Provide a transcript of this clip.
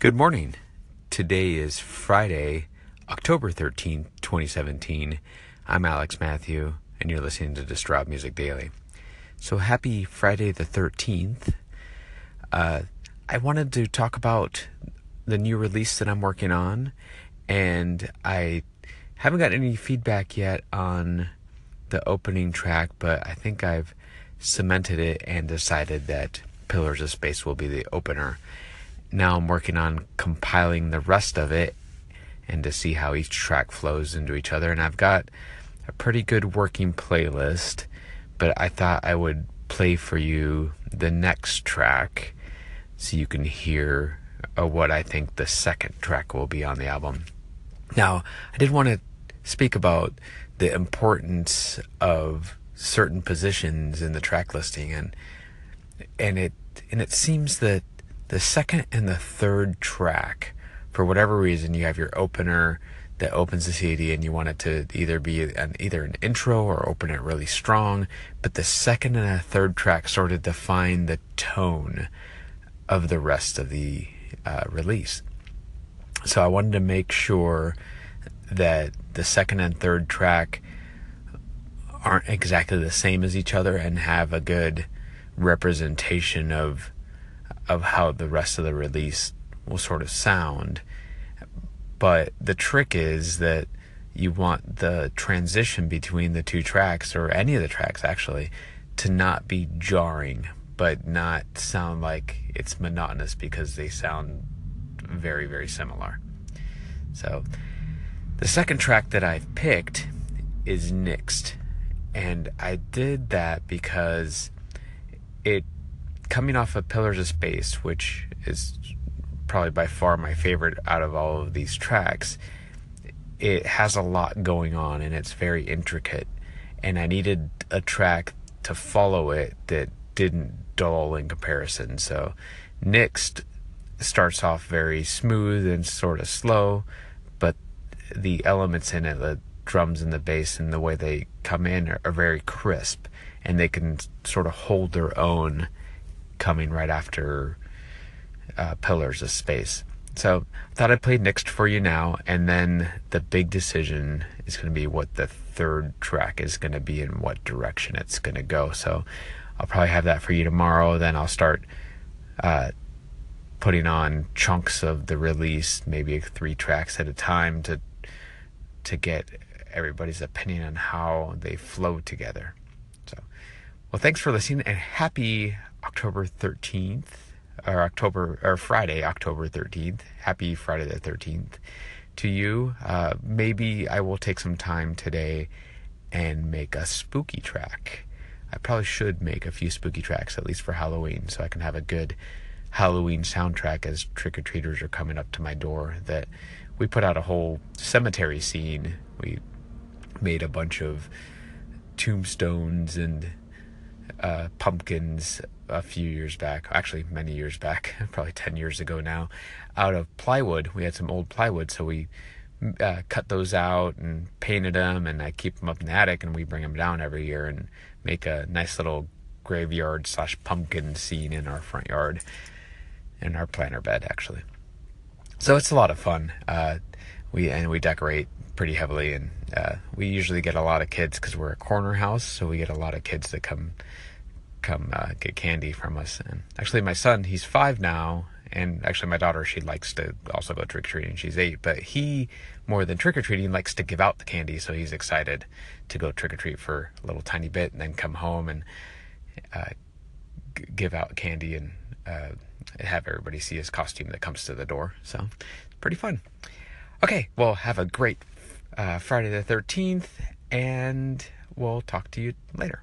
Good morning. Today is Friday, October 13th, 2017. I'm Alex Matthew, and you're listening to Distraught Music Daily. So, happy Friday the 13th. Uh, I wanted to talk about the new release that I'm working on, and I haven't got any feedback yet on the opening track, but I think I've cemented it and decided that Pillars of Space will be the opener now I'm working on compiling the rest of it and to see how each track flows into each other. And I've got a pretty good working playlist, but I thought I would play for you the next track so you can hear uh, what I think the second track will be on the album. Now, I did want to speak about the importance of certain positions in the track listing and and it and it seems that the second and the third track, for whatever reason, you have your opener that opens the CD and you want it to either be an either an intro or open it really strong, but the second and the third track sort of define the tone of the rest of the uh, release. So I wanted to make sure that the second and third track aren't exactly the same as each other and have a good representation of of how the rest of the release will sort of sound. But the trick is that you want the transition between the two tracks, or any of the tracks actually, to not be jarring, but not sound like it's monotonous because they sound very, very similar. So, the second track that I've picked is Nixed. And I did that because it coming off of Pillars of Space, which is probably by far my favorite out of all of these tracks, it has a lot going on and it's very intricate. And I needed a track to follow it that didn't dull in comparison. So, Nixed starts off very smooth and sort of slow, but the elements in it, the drums and the bass and the way they come in are, are very crisp and they can sort of hold their own coming right after uh, Pillars of Space. So I thought I'd play Nixed for you now, and then the big decision is going to be what the third track is going to be and what direction it's going to go. So I'll probably have that for you tomorrow. Then I'll start uh, putting on chunks of the release, maybe three tracks at a time to to get everybody's opinion on how they flow together. So, well, thanks for listening and happy October 13th, or October, or Friday, October 13th. Happy Friday the 13th to you. Uh, maybe I will take some time today and make a spooky track. I probably should make a few spooky tracks, at least for Halloween, so I can have a good Halloween soundtrack as trick or treaters are coming up to my door. That we put out a whole cemetery scene. We made a bunch of tombstones and uh, pumpkins a few years back, actually many years back, probably 10 years ago now, out of plywood. We had some old plywood, so we uh, cut those out and painted them, and I keep them up in the attic, and we bring them down every year and make a nice little graveyard slash pumpkin scene in our front yard, in our planter bed actually. So it's a lot of fun. Uh, we and we decorate pretty heavily, and uh, we usually get a lot of kids because we're a corner house, so we get a lot of kids that come come uh, get candy from us. And actually, my son, he's five now, and actually, my daughter, she likes to also go trick or treating. She's eight, but he, more than trick or treating, likes to give out the candy. So he's excited to go trick or treat for a little tiny bit, and then come home and uh, g- give out candy and uh, have everybody see his costume that comes to the door. So pretty fun. Okay, well, have a great uh, Friday the 13th, and we'll talk to you later.